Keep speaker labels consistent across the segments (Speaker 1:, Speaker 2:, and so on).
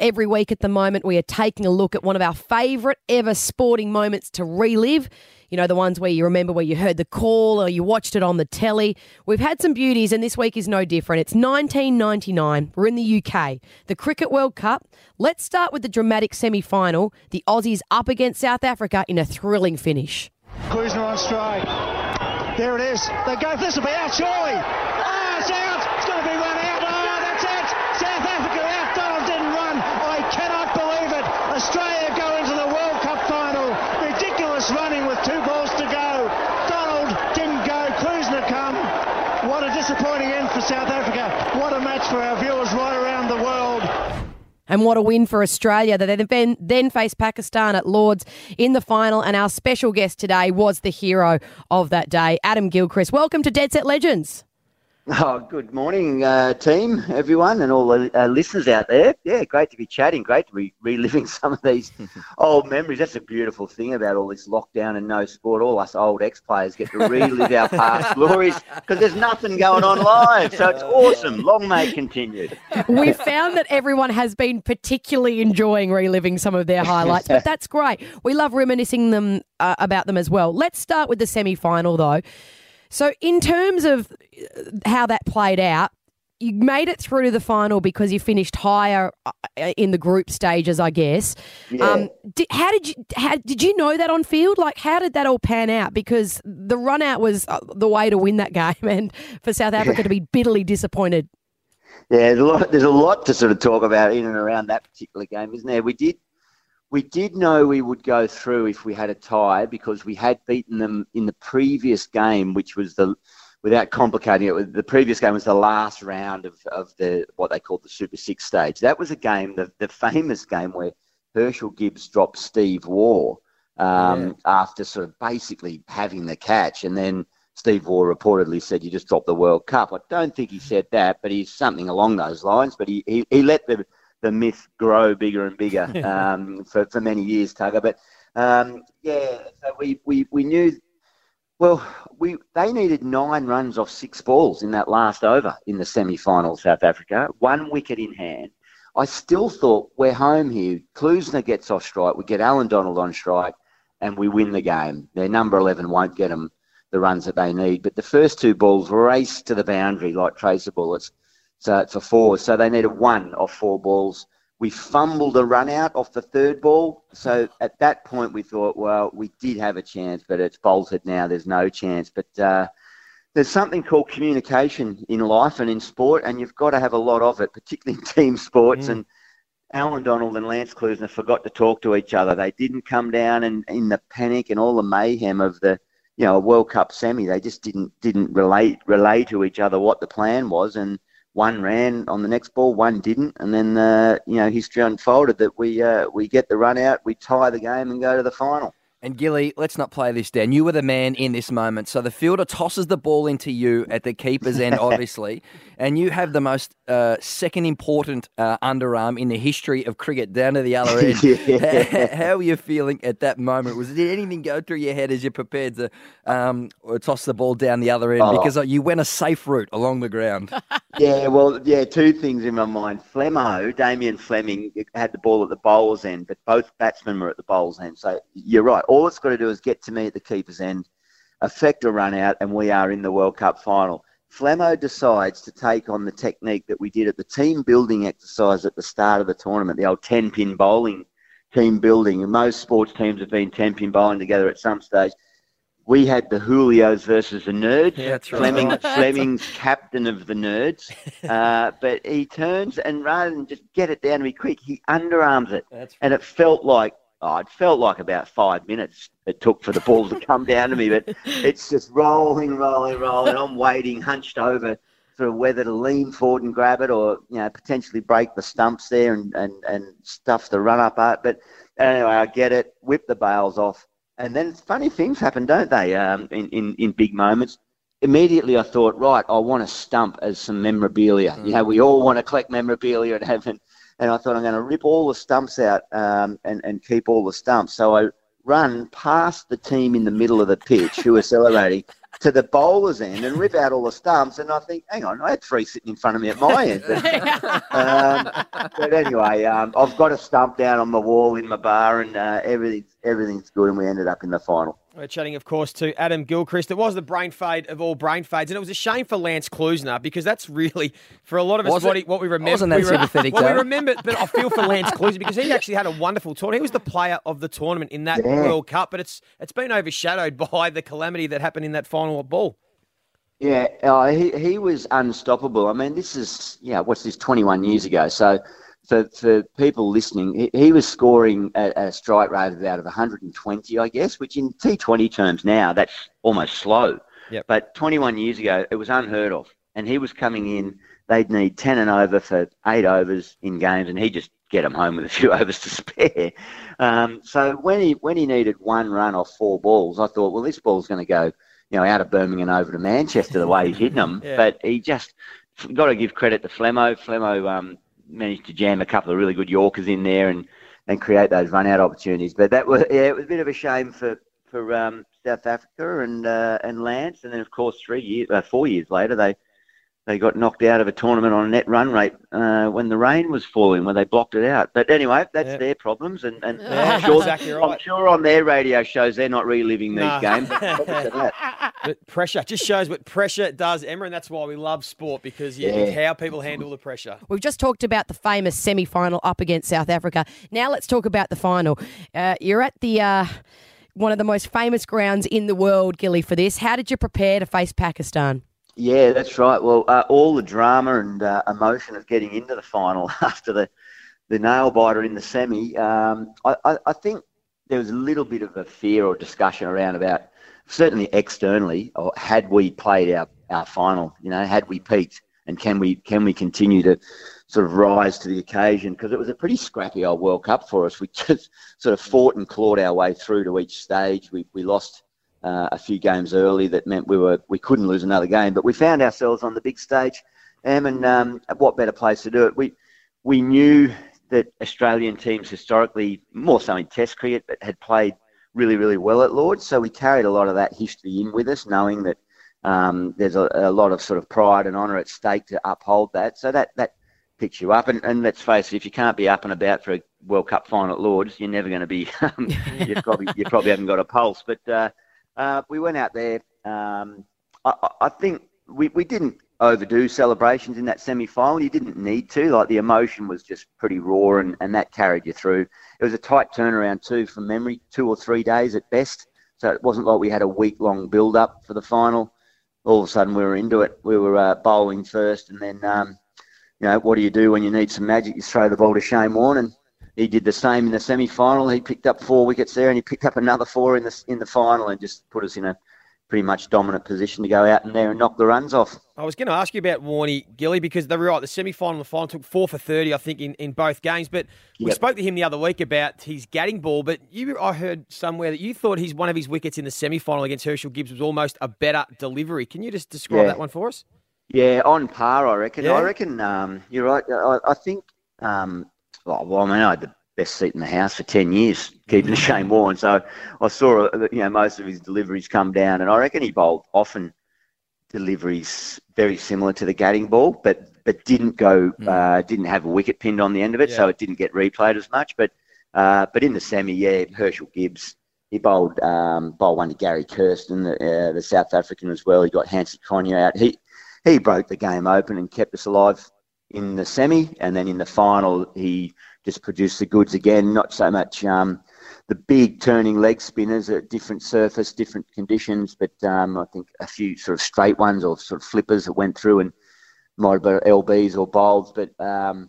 Speaker 1: every week at the moment, we are taking a look at one of our favourite ever sporting moments to relive. You know, the ones where you remember where you heard the call or you watched it on the telly. We've had some beauties, and this week is no different. It's 1999. We're in the UK, the Cricket World Cup. Let's start with the dramatic semi final. The Aussies up against South Africa in a thrilling finish.
Speaker 2: Klusener on strike. There it is. They go. This will be out, surely. Oh, it's out. It's going to be run out. Oh, that's it. South Africa out. Donald didn't run. I cannot believe it. Australia go into the World Cup final. Ridiculous running with two balls to go. Donald didn't go. Klusener come. What a disappointing end for South Africa. What a match for our viewers right around the world.
Speaker 1: And what a win for Australia that they then, then faced Pakistan at Lords in the final. And our special guest today was the hero of that day, Adam Gilchrist. Welcome to Dead Set Legends.
Speaker 3: Oh, good morning, uh, team, everyone, and all the uh, listeners out there. Yeah, great to be chatting. Great to be reliving some of these old memories. That's a beautiful thing about all this lockdown and no sport. All us old ex-players get to relive our past glories because there's nothing going on live. So it's awesome. Long may it continue.
Speaker 1: We found that everyone has been particularly enjoying reliving some of their highlights, but that's great. We love reminiscing them uh, about them as well. Let's start with the semi-final, though. So, in terms of uh, how that played out, you made it through to the final because you finished higher uh, in the group stages, I guess.
Speaker 3: Yeah.
Speaker 1: Um, did, how did you how, did you know that on field? Like, how did that all pan out? Because the run out was uh, the way to win that game, and for South Africa to be bitterly disappointed.
Speaker 3: Yeah, there's a lot. There's a lot to sort of talk about in and around that particular game, isn't there? We did we did know we would go through if we had a tie because we had beaten them in the previous game, which was the, without complicating it, the previous game was the last round of, of the what they called the Super Six stage. That was a game, the, the famous game where Herschelle Gibbs dropped Steve Waugh um, yeah. after sort of basically having the catch, and then Steve Waugh reportedly said, "You just dropped the World Cup." I don't think he said that, but he's something along those lines. But he, he, he let the the myth grow bigger and bigger um, for, for many years, Tugger. But um, yeah, so we, we, we knew, well, we they needed nine runs off six balls in that last over in the semi final, South Africa, one wicket in hand. I still thought we're home here. Klusener gets off strike, we get Allan Donald on strike, and we win the game. Their number 11 won't get them the runs that they need. But the first two balls raced to the boundary like tracer bullets so for four. So they needed one off four balls. We fumbled a run out off the third ball. So at that point, we thought, well, we did have a chance, but it's bolted now. There's no chance. But uh, there's something called communication in life and in sport, and you've got to have a lot of it, particularly in team sports. Mm. And Allan Donald and Lance Klusener forgot to talk to each other. They didn't come down and in the panic and all the mayhem of the you know a World Cup semi. They just didn't didn't relate relay to each other what the plan was and one ran on the next ball, one didn't, and then uh, you know history unfolded that we uh, we get the run out, we tie the game, and go to the final.
Speaker 4: And Gilly, let's not play this down. You were the man in this moment. So the fielder tosses the ball into you at the keeper's end, obviously, and you have the most uh, second important uh, underarm in the history of cricket down to the other end. yeah. How were you feeling at that moment? Was did anything go through your head as you prepared to um, toss the ball down the other end? Oh. Because uh, you went a safe route along the ground.
Speaker 3: yeah, well, yeah, two things in my mind. Flemmo, Damien Fleming, had the ball at the bowler's end, but both batsmen were at the bowler's end. So you're right all it's got to do is get to me at the keeper's end, affect a run out, and we are in the World Cup final. Flemmo decides to take on the technique that we did at the team building exercise at the start of the tournament, the old 10 pin bowling team building. And most sports teams have been 10 pin bowling together at some stage. We had the Julios versus the Nerds.
Speaker 4: Yeah, that's right.
Speaker 3: Fleming, Fleming's captain of the Nerds. Uh, but he turns and rather than just get it down to be quick, he underarms it. Right. And it felt like oh, it felt like about five minutes it took for the ball to come down to me, but it's just rolling, rolling, rolling. I'm waiting, hunched over for whether to lean forward and grab it or, you know, potentially break the stumps there and, and, and stuff the run up art. But anyway, I get it, whip the bails off. And then funny things happen, don't they, um, in, in, in big moments immediately I thought, right, I want a stump as some memorabilia. Mm. You know, we all want to collect memorabilia and have an, and I thought I'm going to rip all the stumps out um, and, and keep all the stumps. So I run past the team in the middle of the pitch who are celebrating, to the bowler's end and rip out all the stumps. And I think, hang on, I had three sitting in front of me at my end. But, um, but anyway, um, I've got a stump down on the wall in my bar, and uh, everything's everything's good. And we ended up in the final.
Speaker 5: We're chatting, of course, to Adam Gilchrist. It was the brain fade of all brain fades, and it was a shame for Lance Klusener because that's really, for a lot of us, what, he, what we remember.
Speaker 4: wasn't that
Speaker 5: we re-
Speaker 4: sympathetic,
Speaker 5: Well, we
Speaker 4: though.
Speaker 5: remember, but I feel for Lance Klusener because he actually had a wonderful tournament. He was the player of the tournament in that
Speaker 3: Yeah.
Speaker 5: World Cup, but it's it's been overshadowed by the calamity that happened in that final at ball.
Speaker 3: Yeah, uh, he he was unstoppable. I mean, this is yeah, what's this? Twenty one years ago. So for for people listening, he, he was scoring at a strike rate of about of 120, I guess, which in T20 terms now that's almost slow.
Speaker 5: Yep.
Speaker 3: But 21 years ago, it was unheard of. And he was coming in. They'd need 10 and over for eight overs in games, and he'd just get them home with a few overs to spare. Um, so when he when he needed one run off four balls, I thought, well, this ball's going to go you know, out of Birmingham over to Manchester the way he's hitting them.
Speaker 5: Yeah.
Speaker 3: But he just got to give credit to Flemo. Flemo um, managed to jam a couple of really good Yorkers in there and, and create those run out opportunities. But that was yeah, it was a bit of a shame for for um, South Africa and uh, and Lance. And then of course three years, uh, four years later, they they got knocked out of a tournament on a net run rate uh, when the rain was falling, when they blocked it out. But anyway, that's
Speaker 5: Yeah.
Speaker 3: their problems, and, and
Speaker 5: Yeah,
Speaker 3: I'm, sure,
Speaker 5: exactly
Speaker 3: I'm sure on their radio shows they're not reliving these
Speaker 5: No.
Speaker 3: games. Look at that.
Speaker 5: But pressure just shows what pressure does, Emma, and that's why we love sport because yeah, it's
Speaker 3: Yeah.
Speaker 5: how people handle the pressure.
Speaker 1: We've just talked about the famous semi final up against South Africa. Now let's talk about the final. Uh, you're at the. Uh, one of the most famous grounds in the world, Gilly, for this. How did you prepare to face Pakistan?
Speaker 3: Yeah, that's right. Well, uh, all the drama and uh, emotion of getting into the final after the, the nail biter in the semi, um, I, I, I think there was a little bit of a fear or discussion around about, certainly externally, or had we played our, our final, you know, had we peaked, and can we can we continue to sort of rise to the occasion? Because it was a pretty scrappy old World Cup for us. We just sort of fought and clawed our way through to each stage. We we lost uh, a few games early that meant we were we couldn't lose another game. But we found ourselves on the big stage, Em, and um, what better place to do it? We we knew that Australian teams historically, more so in Test cricket, but had played really really well at Lords. So we carried a lot of that history in with us, knowing that um, there's a, a lot of sort of pride and honour at stake to uphold that. So that that picks you up. And, and let's face it, if you can't be up and about for a World Cup final at Lords, you're never going to be. Um, you probably you probably haven't got a pulse. But uh, uh, we went out there. Um, I, I- I think we, we didn't overdo celebrations in that semi final. You didn't need to. Like the emotion was just pretty raw, and, and that carried you through. It was a tight turnaround too, from memory, two or three days at best. So it wasn't like we had a week long build up for the final. All of a sudden we were into it. We were uh, bowling first, and then um, you know what do you do when you need some magic? You throw the ball to Shane Warne, and he did the same in the semi final. He picked up four wickets there, and he picked up another four in the in the final, and just put us in a pretty much dominant position to go out in there and knock the runs off.
Speaker 5: I was going to ask you about Warney Gilly because they were right. The semi final and the final took four for 30, I think, in, in both games. But we
Speaker 3: Yep.
Speaker 5: spoke to him the other week about his Gatting ball. But you, I heard somewhere that you thought he's one of his wickets in the semi final against Herschelle Gibbs was almost a better delivery. Can you just describe
Speaker 3: Yeah.
Speaker 5: that one for us?
Speaker 3: Yeah, on par, I reckon.
Speaker 5: Yeah?
Speaker 3: I reckon um, you're right. I, I think, um, well, well, I mean, I had the best seat in the house for 10 years, keeping Shane Warne. So I saw, uh, you know, most of his deliveries come down, and I reckon he bowled often deliveries very similar to the Gatting ball, but but didn't go, uh, didn't have a wicket pinned on the end of it, so it didn't get replayed as much. But uh, but in the semi, yeah, Herschelle Gibbs. He bowled um, bowled one to Gary Kirsten, the, uh, the South African as well. He got Hansi Cronje out. He he broke the game open and kept us alive in the semi, and then in the final he just produce the goods again. Not so much um, the big turning leg spinners at different surface, different conditions, but um, I think a few sort of straight ones or sort of flippers that went through and might have been LBs or bowls, but. Um,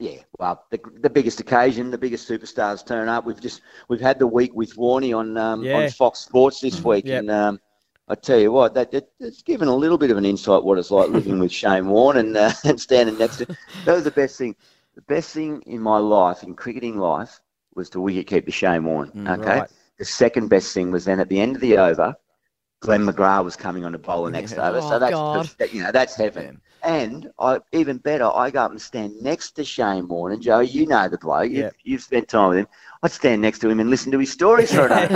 Speaker 3: yeah, well, the, the biggest occasion, the biggest superstars turn up. We've just we've had the week with Warney on um,
Speaker 5: Yeah.
Speaker 3: on Fox Sports this week,
Speaker 5: Yep.
Speaker 3: and um, I tell you what, that, that it's given a little bit of an insight what it's like living with Shane Warne and uh, and standing next to. That was the best thing. The best thing in my life, in cricketing life, was to wicket keep the Shane Warne. Mm, okay.
Speaker 5: right.
Speaker 3: The second best thing was then at the end of the over, Glenn McGrath was coming on to bowl the next over.
Speaker 1: Oh,
Speaker 3: So that's
Speaker 1: God.
Speaker 3: you know that's heaven. And I even better, I go up and stand next to Shane Warne. And Joe, you know the bloke.
Speaker 5: Yeah.
Speaker 3: You've, you've spent time with him. I'd stand next to him and listen to his stories for a day.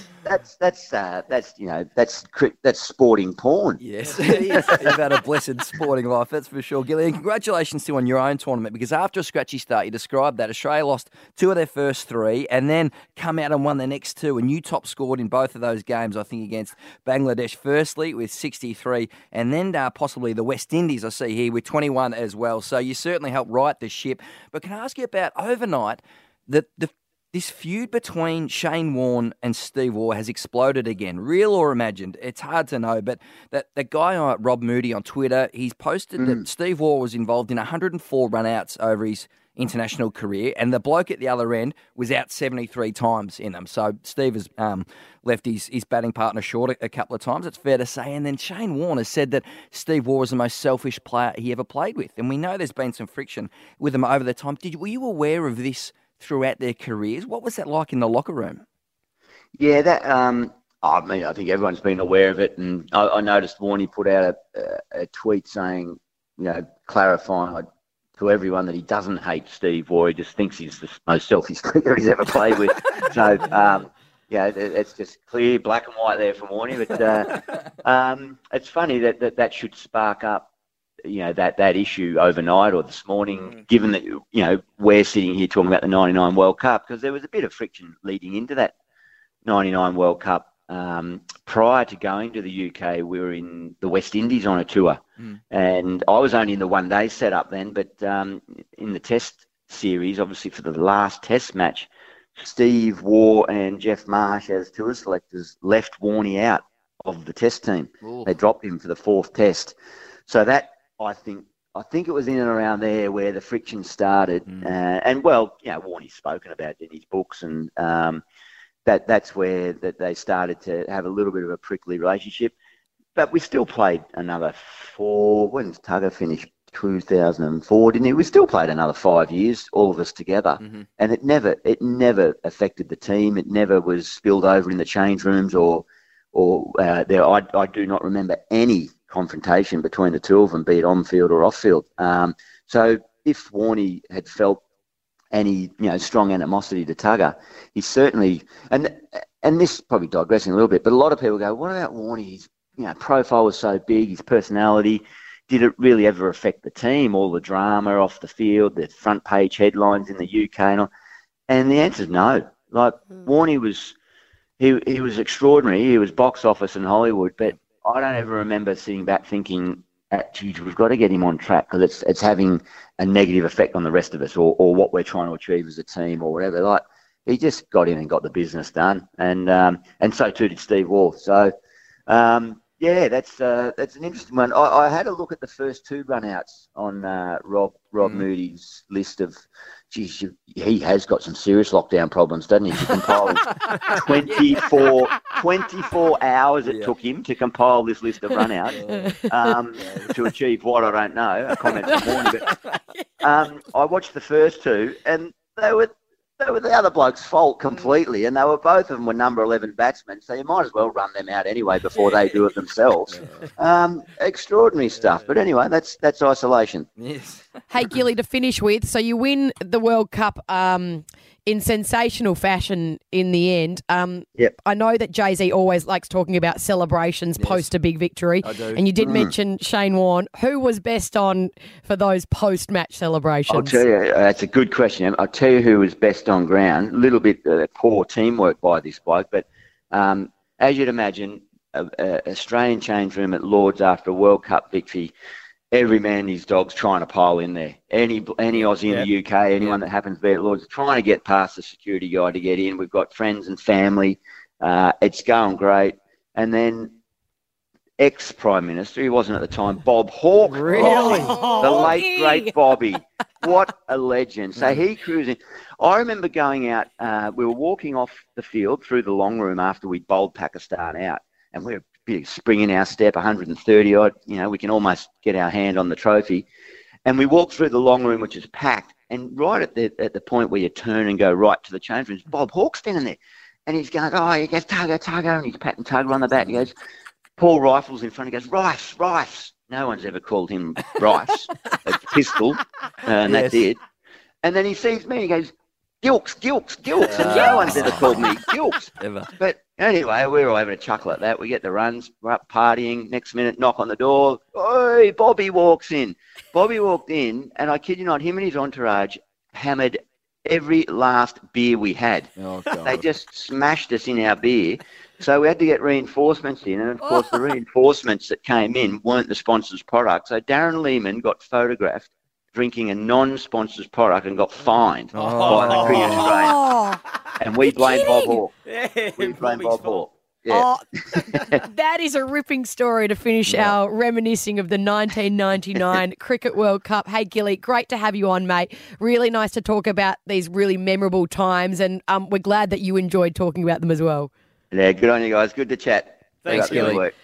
Speaker 3: that's that's uh, that's you know that's that's sporting porn.
Speaker 4: Yes, you've had a blessed sporting life, that's for sure. Gillian, congratulations to you on your own tournament because after a scratchy start, you described that Australia lost two of their first three and then come out and won their next two, and you top scored in both of those games, I think, against Bangladesh, firstly with 63, and then uh, possibly the West Indies, I see here, with 21 as well. So you certainly helped right the ship. But can I ask you about overnight? The, the this feud between Shane Warne and Steve Waugh has exploded again, real or imagined. It's hard to know, but that the guy uh, Rob Moody on Twitter, he's posted that Steve Waugh was involved in 104 runouts over his international career, and the bloke at the other end was out 73 times in them. So Steve has um, left his, his batting partner short a, a couple of times. It's fair to say. And then Shane Warne has said that Steve Waugh was the most selfish player he ever played with, and we know there's been some friction with him over the time. Did were you aware of this? Throughout their careers, what was that like in the locker room?
Speaker 3: Yeah, that. Um, I mean, I think everyone's been aware of it, and I, I noticed Warney put out a, a, tweet saying, you know, clarifying to everyone that he doesn't hate Steve Waugh. He just thinks he's the most selfish cricketer he's ever played with. so, um, yeah, it, it's just clear, black and white there from Warney. But uh, um, it's funny that, that that should spark up you know that that issue overnight or this morning, given that you know we're sitting here talking about the '99 World Cup because there was a bit of friction leading into that '99 World Cup. Um, prior to going to the UK, we were in the West Indies on a tour, and I was only in the one day setup then. But um, in the Test series, obviously for the last Test match, Steve Waugh and Geoff Marsh as tour selectors left Warney out of the Test team.
Speaker 4: Ooh.
Speaker 3: They dropped him for the fourth Test, so that I think I think it was in and around there where the friction started.
Speaker 4: Mm.
Speaker 3: Uh, and well, you know, Warney's spoken about in his books, and um, that that's where that they started to have a little bit of a prickly relationship. But we still played another four. When Tugger finish? 2004, didn't he? We still played another five years, all of us together,
Speaker 4: Mhm.
Speaker 3: and it never it never affected the team. It never was spilled over in the change rooms or or uh, there. I, I do not remember any confrontation between the two of them, be it on field or off field. Um, so if Warney had felt any you know strong animosity to Tugger, he certainly and and this is probably digressing a little bit, but a lot of people go, what about Warney? His you know profile was so big, his personality. Did it really ever affect the team? All the drama off the field, the front page headlines in the UK, and all. And the answer is no. Like Warney was, he he was extraordinary. He was box office in Hollywood, but I don't ever remember sitting back thinking, geez, we've got to get him on track because it's it's having a negative effect on the rest of us or, or what we're trying to achieve as a team or whatever. Like he just got in and got the business done, and um, and so too did Steve Waugh. So um, yeah, that's uh, that's an interesting one. I, I had a look at the first two runouts on uh, Rob Rob Moody's list of. Geez, you, he has got some serious lockdown problems, doesn't he? To compile 24, 24 hours it
Speaker 4: Yeah.
Speaker 3: took him to compile this list of runouts um, to achieve what I don't know. A comment from morning, but um, I watched the first two, and they were they were the other bloke's fault completely, and they were both of them were number eleven batsmen, so you might as well run them out anyway before they do it themselves. Um, extraordinary stuff, but anyway, that's that's isolation.
Speaker 4: Yes.
Speaker 1: Hey, Gilly, to finish with, so you win the World Cup um, in sensational fashion in the end. Um,
Speaker 3: Yep.
Speaker 1: I know that Jay Z always likes talking about celebrations post a big victory.
Speaker 4: I do.
Speaker 1: And you
Speaker 3: Mm.
Speaker 1: did mention Shane Warne. Who was best on for those post match celebrations?
Speaker 3: I'll tell you, uh, that's a good question. I'll tell you who was best on ground. A little bit uh, poor teamwork by this bloke, but um, as you'd imagine, a, a Australian change room at Lords after a World Cup victory, every man and his dog's trying to pile in there. Any any Aussie in the UK, anyone that happens to be at Lords, trying to get past the security guy to get in. We've got friends and family. Uh, it's going great. And then ex Prime Minister, he wasn't at the time, Bob Hawke.
Speaker 5: Really?
Speaker 3: the late great Bobby. What a legend! So he cruising. I remember going out. Uh, we were walking off the field through the long room after we bowled Pakistan out, and we were big spring in our step, 130 odd. You know, we can almost get our hand on the trophy. And we walk through the long room, which is packed. And right at the at the point where you turn and go right to the change rooms, Bob Hawke's standing there, and he's going, "Oh, he goes Tugger, Tugger," and he's patting Tugger on the back. He goes, Paul Reiffel's in front. He goes, Rice, Rice. No one's ever called him Rice, it's Pistol, and that's
Speaker 4: Yes.
Speaker 3: it. And then he sees me he goes, Gilks, Gilks, Gilks. And no one's ever called me Gilks.
Speaker 4: Ever.
Speaker 3: But anyway, we were all having a chuckle at that. We get the runs, we're up partying. Next minute, knock on the door. Oi, Bobby walks in. Bobby walked in, and I kid you not, him and his entourage hammered every last beer we had.
Speaker 4: Oh,
Speaker 3: They just smashed us in our beer. So we had to get reinforcements in. And of oh. course, the reinforcements that came in weren't the sponsor's product. So Darren Lehmann got photographed drinking a non sponsor's product and got fined by the oh. Cricket Australia.
Speaker 1: Oh.
Speaker 3: And we blame Bob? Hawke.
Speaker 5: Yeah,
Speaker 3: We blame
Speaker 5: Bobby's
Speaker 3: Bob. Hawke. Yeah.
Speaker 1: oh, that is a ripping story to finish our reminiscing of the 1999 Cricket World Cup. Hey, Gilly, great to have you on, mate. Really nice to talk about these really memorable times, and um, we're glad that you enjoyed talking about them as well.
Speaker 3: Yeah, good on you guys. Good to chat.
Speaker 5: Thanks,
Speaker 3: Keep up the good
Speaker 4: Gilly.
Speaker 3: work.